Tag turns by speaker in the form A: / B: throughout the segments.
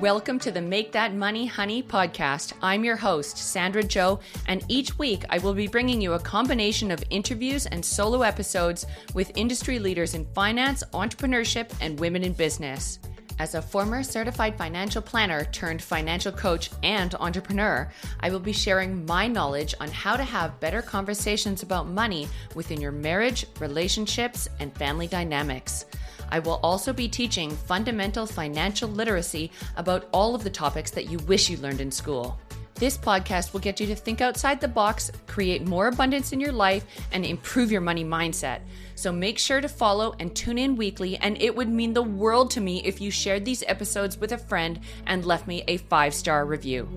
A: Welcome to the Make That Money Honey podcast. I'm your host, Sandra Joe, and each week I will be bringing you a combination of interviews and solo episodes with industry leaders in finance, entrepreneurship, and women in business. As a former certified financial planner turned financial coach and entrepreneur, I will be sharing my knowledge on how to have better conversations about money within your marriage, relationships, and family dynamics. I will also be teaching fundamental financial literacy about all of the topics that you wish you learned in school. This podcast will get you to think outside the box, create more abundance in your life, and improve your money mindset. So make sure to follow and tune in weekly, and it would mean the world to me if you shared these episodes with a friend and left me a five star review.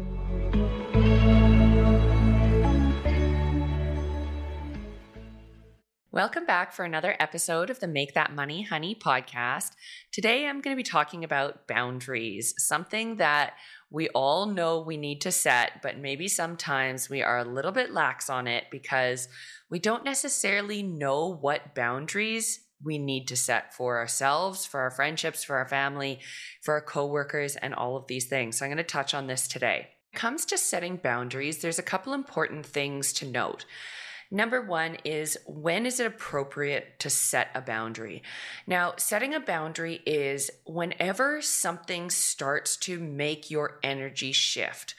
A: Welcome back for another episode of the Make That Money Honey podcast. Today I'm going to be talking about boundaries, something that we all know we need to set, but maybe sometimes we are a little bit lax on it because we don't necessarily know what boundaries we need to set for ourselves, for our friendships, for our family, for our coworkers, and all of these things. So I'm going to touch on this today. When it comes to setting boundaries, there's a couple important things to note. Number one is when is it appropriate to set a boundary? Now, setting a boundary is whenever something starts to make your energy shift.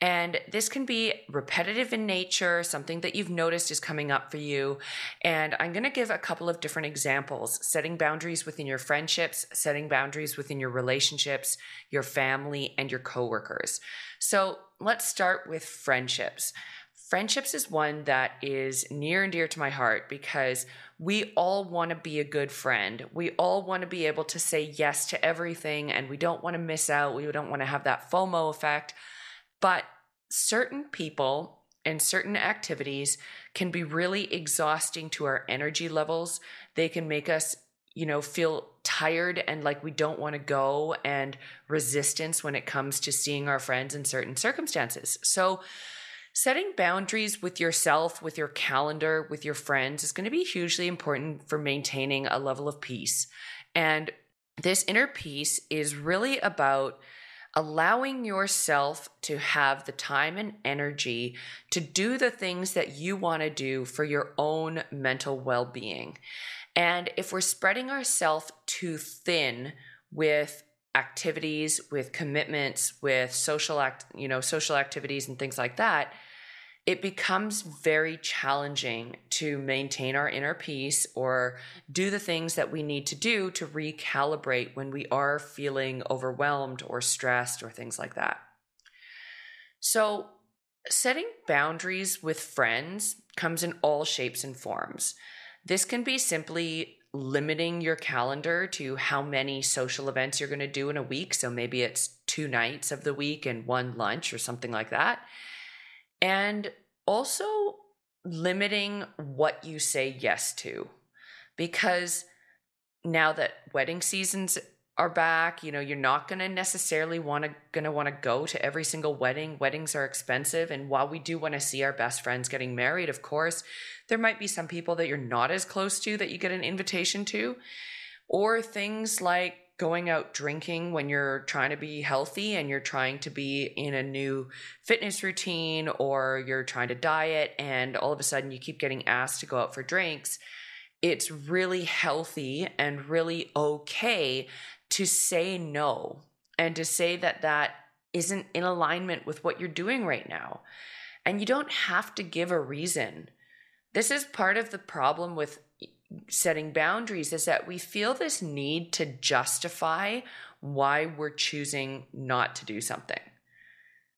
A: And this can be repetitive in nature, something that you've noticed is coming up for you. And I'm going to give a couple of different examples setting boundaries within your friendships, setting boundaries within your relationships, your family, and your coworkers. So let's start with friendships. Friendships is one that is near and dear to my heart because we all want to be a good friend. We all want to be able to say yes to everything and we don't want to miss out. We don't want to have that FOMO effect. But certain people and certain activities can be really exhausting to our energy levels. They can make us, you know, feel tired and like we don't want to go and resistance when it comes to seeing our friends in certain circumstances. So, Setting boundaries with yourself, with your calendar, with your friends is going to be hugely important for maintaining a level of peace. And this inner peace is really about allowing yourself to have the time and energy to do the things that you want to do for your own mental well being. And if we're spreading ourselves too thin with activities, with commitments, with social act, you know, social activities and things like that, it becomes very challenging to maintain our inner peace or do the things that we need to do to recalibrate when we are feeling overwhelmed or stressed or things like that. So, setting boundaries with friends comes in all shapes and forms. This can be simply limiting your calendar to how many social events you're going to do in a week. So maybe it's two nights of the week and one lunch or something like that and also limiting what you say yes to. Because now that wedding seasons are back you know you're not going to necessarily want to going to want to go to every single wedding. Weddings are expensive. And while we do want to see our best friends getting married of course there might be some people that you're not as close to that you get an invitation to. Or things like going out drinking when you're trying to be healthy and you're trying to be in a new fitness routine or you're trying to diet and all of a sudden you keep getting asked to go out for drinks, it's really healthy and really okay to say no and to say that that isn't in alignment with what you're doing right now. And you don't have to give a reason. This is part of the problem with setting boundaries is that we feel this need to justify why we're choosing not to do something.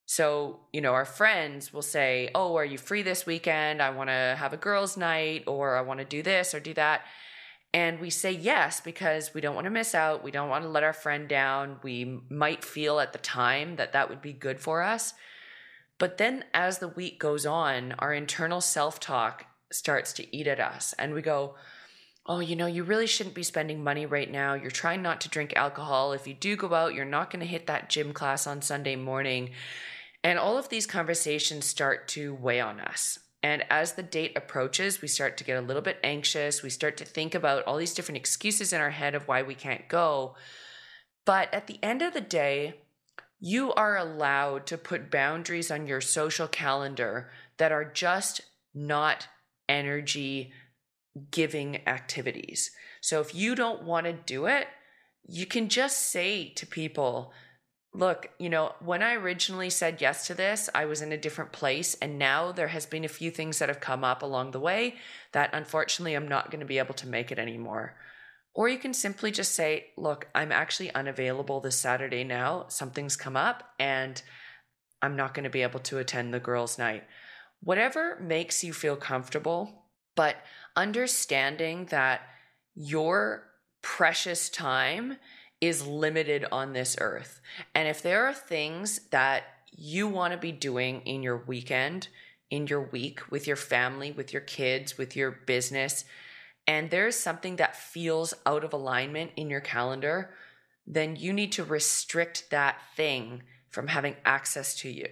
A: So, you know, our friends will say, Oh, are you free this weekend? I want to have a girls' night, or I want to do this or do that. And we say yes because we don't want to miss out. We don't want to let our friend down. We might feel at the time that that would be good for us. But then as the week goes on, our internal self talk starts to eat at us. And we go, oh, you know, you really shouldn't be spending money right now. You're trying not to drink alcohol. If you do go out, you're not going to hit that gym class on Sunday morning. And all of these conversations start to weigh on us. And as the date approaches, we start to get a little bit anxious. We start to think about all these different excuses in our head of why we can't go. But at the end of the day, you are allowed to put boundaries on your social calendar that are just not energy giving activities. So if you don't want to do it, you can just say to people, look, you know, when I originally said yes to this, I was in a different place. And now there has been a few things that have come up along the way that unfortunately I'm not going to be able to make it anymore. Or you can simply just say, look, I'm actually unavailable this Saturday now. Something's come up and I'm not going to be able to attend the girls' night. Whatever makes you feel comfortable, but understanding that your precious time is limited on this earth. And if there are things that you want to be doing in your weekend, in your week, with your family, with your kids, with your business, and there's something that feels out of alignment in your calendar, then you need to restrict that thing from having access to you.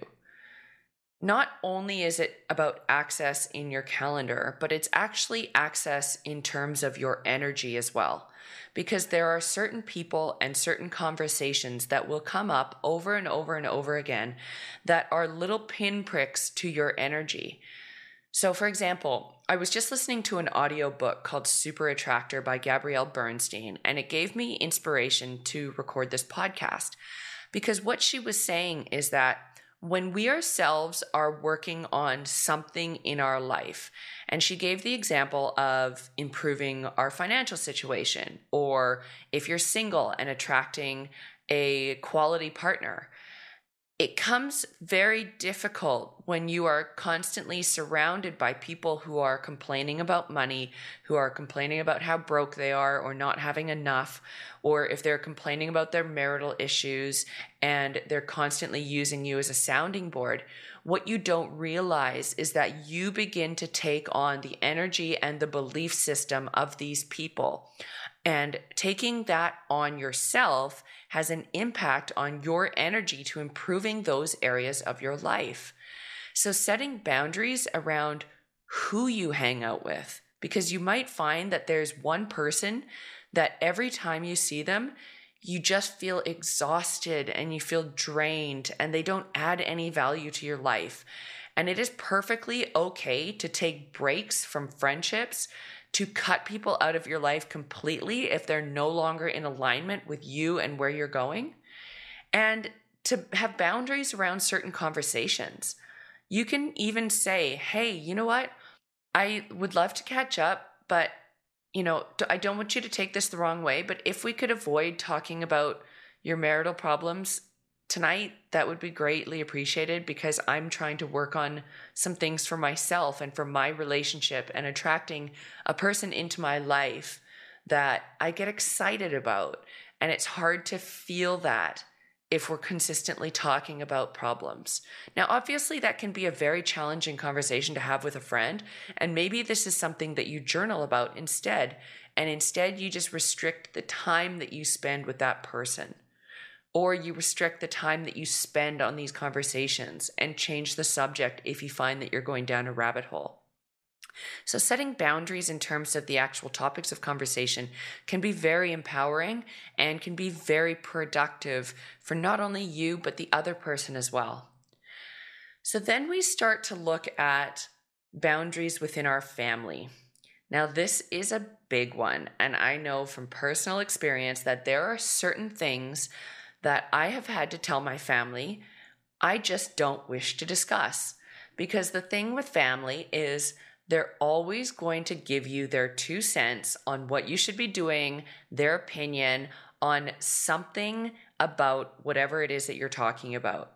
A: Not only is it about access in your calendar, but it's actually access in terms of your energy as well because there are certain people and certain conversations that will come up over and over and over again that are little pinpricks to your energy. So, for example, I was just listening to an audio book called Super Attractor by Gabrielle Bernstein, and it gave me inspiration to record this podcast because what she was saying is that when we ourselves are working on something in our life. And she gave the example of improving our financial situation, or if you're single and attracting a quality partner it comes very difficult when you are constantly surrounded by people who are complaining about money, who are complaining about how broke they are or not having enough, or if they're complaining about their marital issues and they're constantly using you as a sounding board. What you don't realize is that you begin to take on the energy and the belief system of these people. And taking that on yourself has an impact on your energy to improving those areas of your life. So, setting boundaries around who you hang out with, because you might find that there's one person that every time you see them, you just feel exhausted and you feel drained and they don't add any value to your life. And it is perfectly okay to take breaks from friendships to cut people out of your life completely if they're no longer in alignment with you and where you're going, and to have boundaries around certain conversations. You can even say, hey, you know what? I would love to catch up, but you know, I don't want you to take this the wrong way, but if we could avoid talking about your marital problems tonight, that would be greatly appreciated because I'm trying to work on some things for myself and for my relationship and attracting a person into my life that I get excited about. And it's hard to feel that if we're consistently talking about problems. Now, obviously, that can be a very challenging conversation to have with a friend. And maybe this is something that you journal about instead. And instead, you just restrict the time that you spend with that person or you restrict the time that you spend on these conversations and change the subject if you find that you're going down a rabbit hole. So, setting boundaries in terms of the actual topics of conversation can be very empowering and can be very productive for not only you, but the other person as well. So, then we start to look at boundaries within our family. Now, this is a big one, and I know from personal experience that there are certain things that I have had to tell my family I just don't wish to discuss. Because the thing with family is they're always going to give you their two cents on what you should be doing, their opinion on something about whatever it is that you're talking about.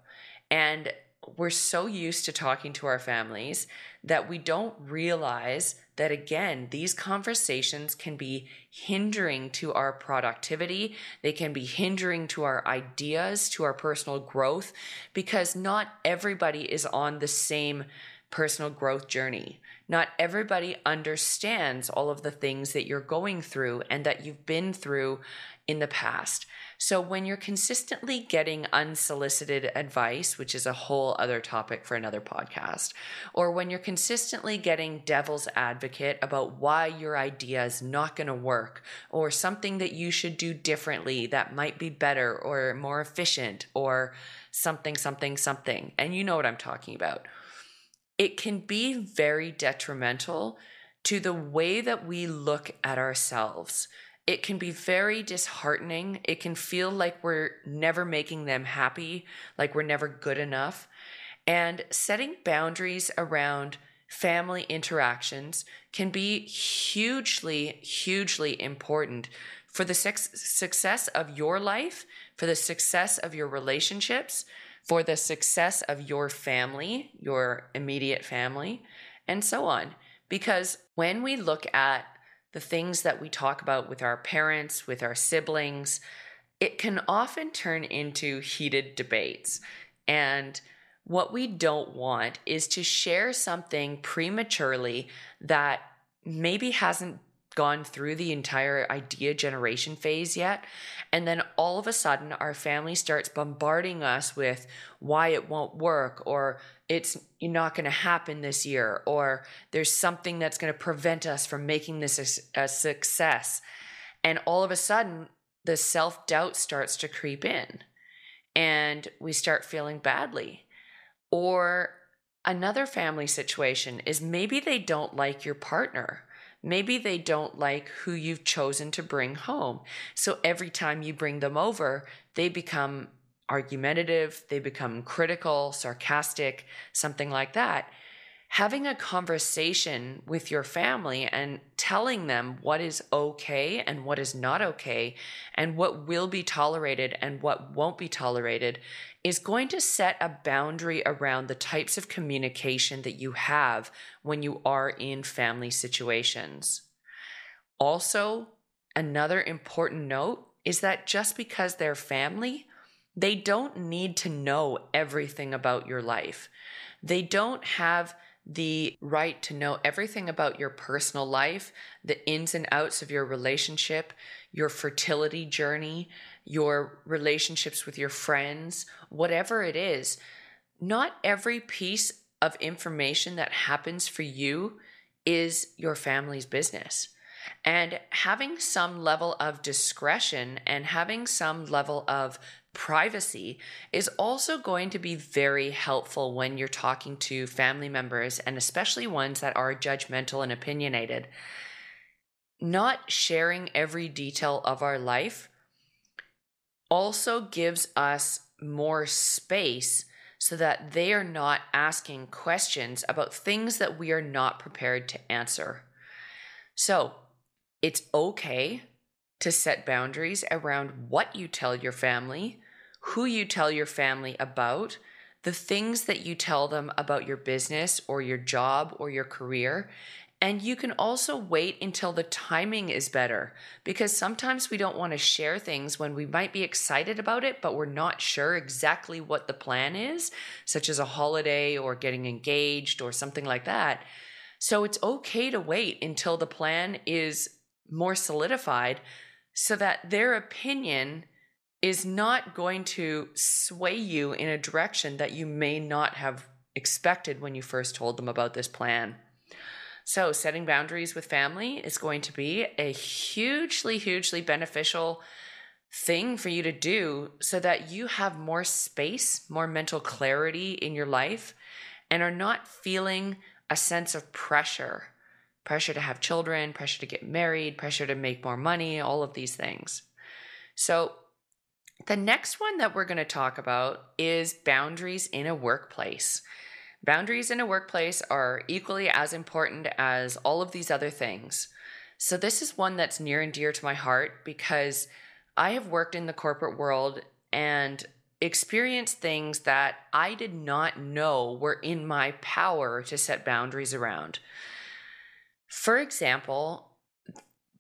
A: And we're so used to talking to our families that we don't realize that again these conversations can be hindering to our productivity they can be hindering to our ideas to our personal growth because not everybody is on the same personal growth journey Not everybody understands all of the things that you're going through and that you've been through in the past. So, when you're consistently getting unsolicited advice, which is a whole other topic for another podcast, or when you're consistently getting devil's advocate about why your idea is not going to work, or something that you should do differently that might be better or more efficient, or something, something, something, and you know what I'm talking about, it can be very detrimental to the way that we look at ourselves it can be very disheartening. It can feel like we're never making them happy, like we're never good enough. And setting boundaries around family interactions can be hugely, hugely important for the success of your life, for the success of your relationships, for the success of your family, your immediate family, and so on. Because when we look at the things that we talk about with our parents, with our siblings, it can often turn into heated debates. And what we don't want is to share something prematurely that maybe hasn't gone through the entire idea generation phase yet. And then all of a sudden, our family starts bombarding us with why it won't work, or it's not going to happen this year, or there's something that's going to prevent us from making this a, a success. And all of a sudden, the self doubt starts to creep in, and we start feeling badly. Or another family situation is maybe they don't like your partner Maybe they don't like who you've chosen to bring home. So every time you bring them over, they become argumentative, they become critical, sarcastic, something like that having a conversation with your family and telling them what is okay and what is not okay and what will be tolerated and what won't be tolerated is going to set a boundary around the types of communication that you have when you are in family situations. Also, another important note is that just because they're family, they don't need to know everything about your life. They don't have the right to know everything about your personal life, the ins and outs of your relationship, your fertility journey, your relationships with your friends, whatever it is. Not every piece of information that happens for you is your family's business. And having some level of discretion and having some level of privacy is also going to be very helpful when you're talking to family members and especially ones that are judgmental and opinionated. Not sharing every detail of our life also gives us more space so that they are not asking questions about things that we are not prepared to answer. So, it's okay to set boundaries around what you tell your family, who you tell your family about, the things that you tell them about your business or your job or your career. And you can also wait until the timing is better because sometimes we don't want to share things when we might be excited about it, but we're not sure exactly what the plan is, such as a holiday or getting engaged or something like that. So it's okay to wait until the plan is more solidified so that their opinion is not going to sway you in a direction that you may not have expected when you first told them about this plan. So, setting boundaries with family is going to be a hugely, hugely beneficial thing for you to do so that you have more space, more mental clarity in your life, and are not feeling a sense of pressure pressure to have children, pressure to get married, pressure to make more money, all of these things. So, the next one that we're going to talk about is boundaries in a workplace. Boundaries in a workplace are equally as important as all of these other things. So, this is one that's near and dear to my heart because I have worked in the corporate world and experienced things that I did not know were in my power to set boundaries around. For example,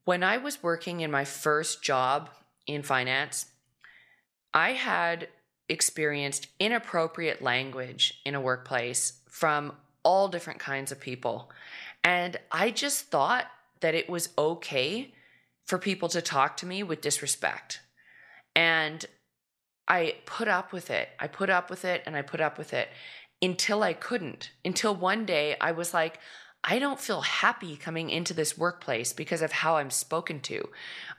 A: when I was working in my first job in finance, I had experienced inappropriate language in a workplace from all different kinds of people. And I just thought that it was okay for people to talk to me with disrespect. And I put up with it. I put up with it and I put up with it until I couldn't. Until one day I was like, I don't feel happy coming into this workplace because of how I'm spoken to.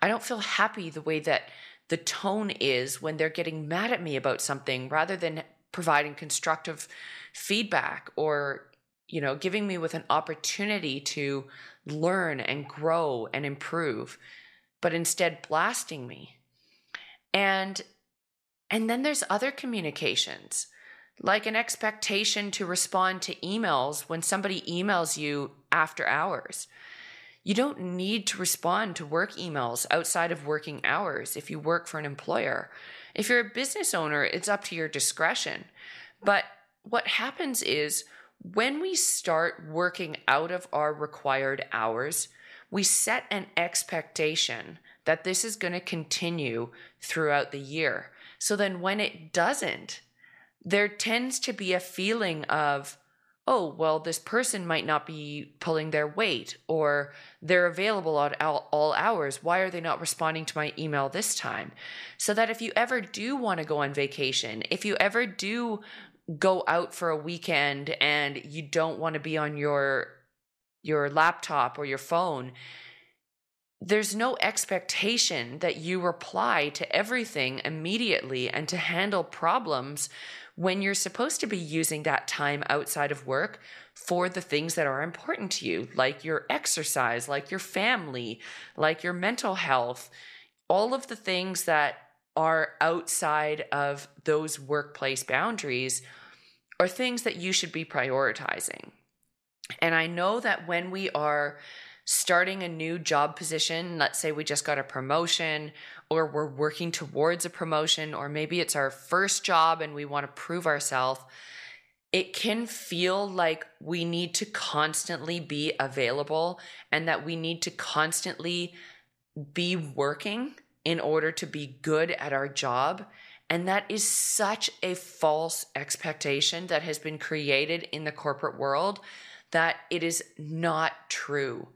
A: I don't feel happy the way that the tone is when they're getting mad at me about something rather than providing constructive feedback or you know giving me with an opportunity to learn and grow and improve but instead blasting me and and then there's other communications like an expectation to respond to emails when somebody emails you after hours. You don't need to respond to work emails outside of working hours if you work for an employer. If you're a business owner, it's up to your discretion. But what happens is when we start working out of our required hours, we set an expectation that this is going to continue throughout the year. So then when it doesn't, there tends to be a feeling of, oh, well, this person might not be pulling their weight or they're available at all hours. Why are they not responding to my email this time? So that if you ever do want to go on vacation, if you ever do go out for a weekend and you don't want to be on your your laptop or your phone there's no expectation that you reply to everything immediately and to handle problems when you're supposed to be using that time outside of work for the things that are important to you, like your exercise, like your family, like your mental health, all of the things that are outside of those workplace boundaries are things that you should be prioritizing. And I know that when we are starting a new job position, let's say we just got a promotion or we're working towards a promotion, or maybe it's our first job and we want to prove ourselves, it can feel like we need to constantly be available and that we need to constantly be working in order to be good at our job. And that is such a false expectation that has been created in the corporate world that it is not true.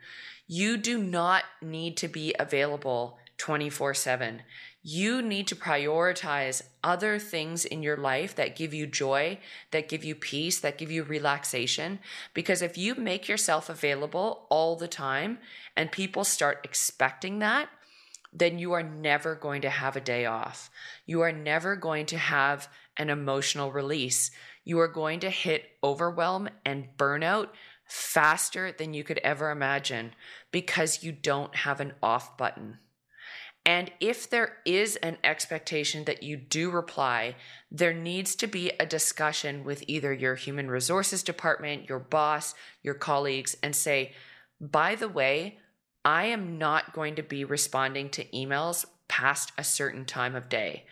A: You do not need to be available 24 7. You need to prioritize other things in your life that give you joy, that give you peace, that give you relaxation. Because if you make yourself available all the time and people start expecting that, then you are never going to have a day off. You are never going to have an emotional release. You are going to hit overwhelm and burnout faster than you could ever imagine because you don't have an off button. And if there is an expectation that you do reply, there needs to be a discussion with either your human resources department, your boss, your colleagues, and say, by the way, I am not going to be responding to emails past a certain time of day.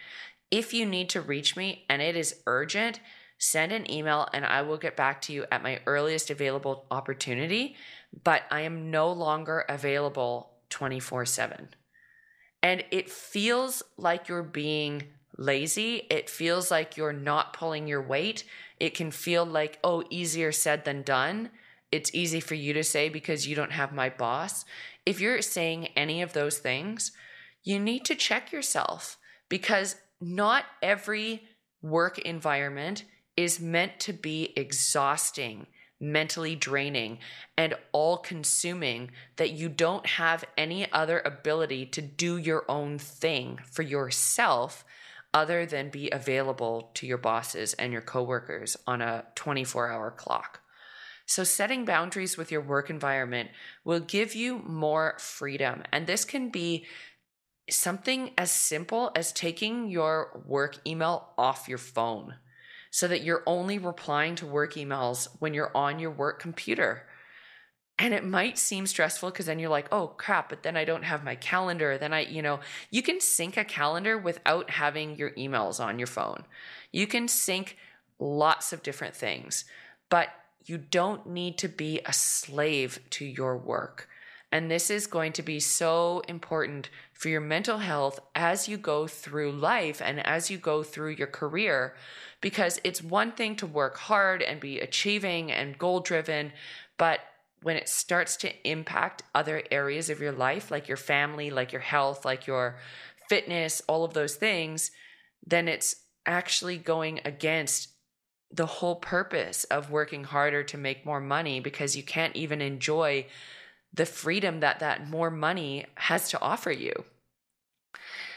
A: If you need to reach me and it is urgent, send an email and I will get back to you at my earliest available opportunity, but I am no longer available 24 7. And it feels like you're being lazy. It feels like you're not pulling your weight. It can feel like, oh, easier said than done. It's easy for you to say because you don't have my boss. If you're saying any of those things, you need to check yourself because not every work environment is meant to be exhausting mentally draining, and all consuming that you don't have any other ability to do your own thing for yourself other than be available to your bosses and your coworkers on a 24 hour clock. So, setting boundaries with your work environment will give you more freedom. And this can be something as simple as taking your work email off your phone so that you're only replying to work emails when you're on your work computer. And it might seem stressful because then you're like, oh crap, but then I don't have my calendar. Then I, you know, you can sync a calendar without having your emails on your phone. You can sync lots of different things, but you don't need to be a slave to your work. And this is going to be so important for your mental health as you go through life and as you go through your career because it's one thing to work hard and be achieving and goal driven, but when it starts to impact other areas of your life, like your family, like your health, like your fitness, all of those things, then it's actually going against the whole purpose of working harder to make more money because you can't even enjoy the freedom that that more money has to offer you.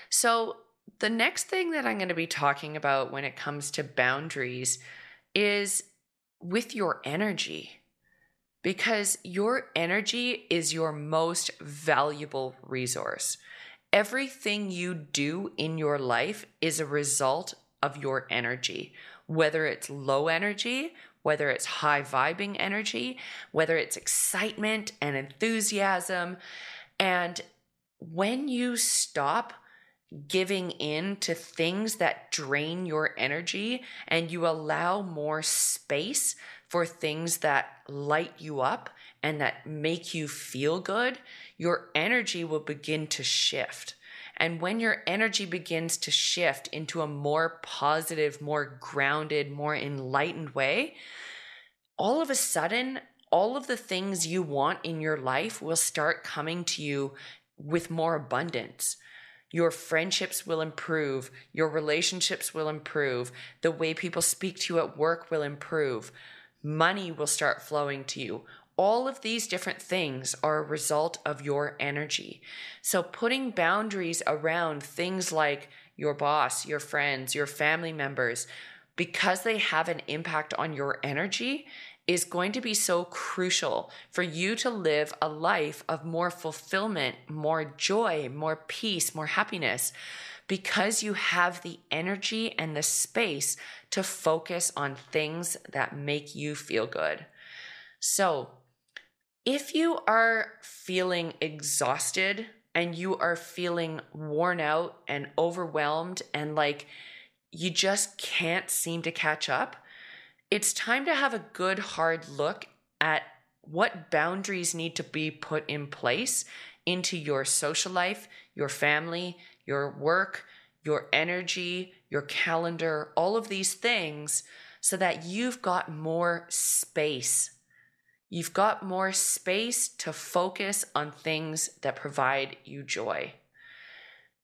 A: So, the next thing that I'm going to be talking about when it comes to boundaries is with your energy because your energy is your most valuable resource. Everything you do in your life is a result of your energy, whether it's low energy, whether it's high vibing energy, whether it's excitement and enthusiasm. And when you stop giving in to things that drain your energy and you allow more space for things that light you up and that make you feel good, your energy will begin to shift. And when your energy begins to shift into a more positive, more grounded, more enlightened way, all of a sudden, all of the things you want in your life will start coming to you with more abundance. Your friendships will improve. Your relationships will improve. The way people speak to you at work will improve. Money will start flowing to you. All of these different things are a result of your energy. So, putting boundaries around things like your boss, your friends, your family members, because they have an impact on your energy, is going to be so crucial for you to live a life of more fulfillment, more joy, more peace, more happiness, because you have the energy and the space to focus on things that make you feel good. So, if you are feeling exhausted and you are feeling worn out and overwhelmed and like you just can't seem to catch up, it's time to have a good hard look at what boundaries need to be put in place into your social life, your family, your work, your energy, your calendar, all of these things, so that you've got more space. You've got more space to focus on things that provide you joy.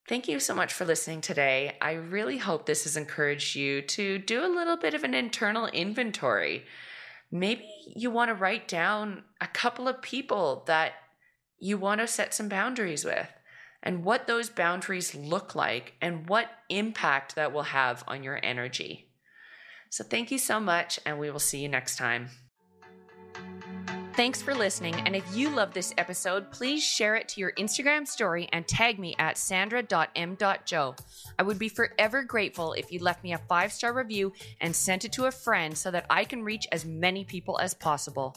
A: Thank you so much for listening today. I really hope this has encouraged you to do a little bit of an internal inventory. Maybe you want to write down a couple of people that you want to set some boundaries with and what those boundaries look like and what impact that will have on your energy. So, thank you so much, and we will see you next time. Thanks for listening. And if you love this episode, please share it to your Instagram story and tag me at sandra.m.joe. I would be forever grateful if you left me a five star review and sent it to a friend so that I can reach as many people as possible.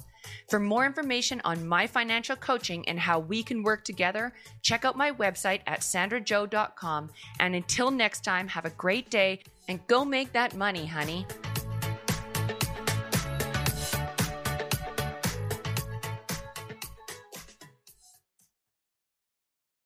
A: For more information on my financial coaching and how we can work together, check out my website at sandrajoe.com. And until next time, have a great day and go make that money, honey.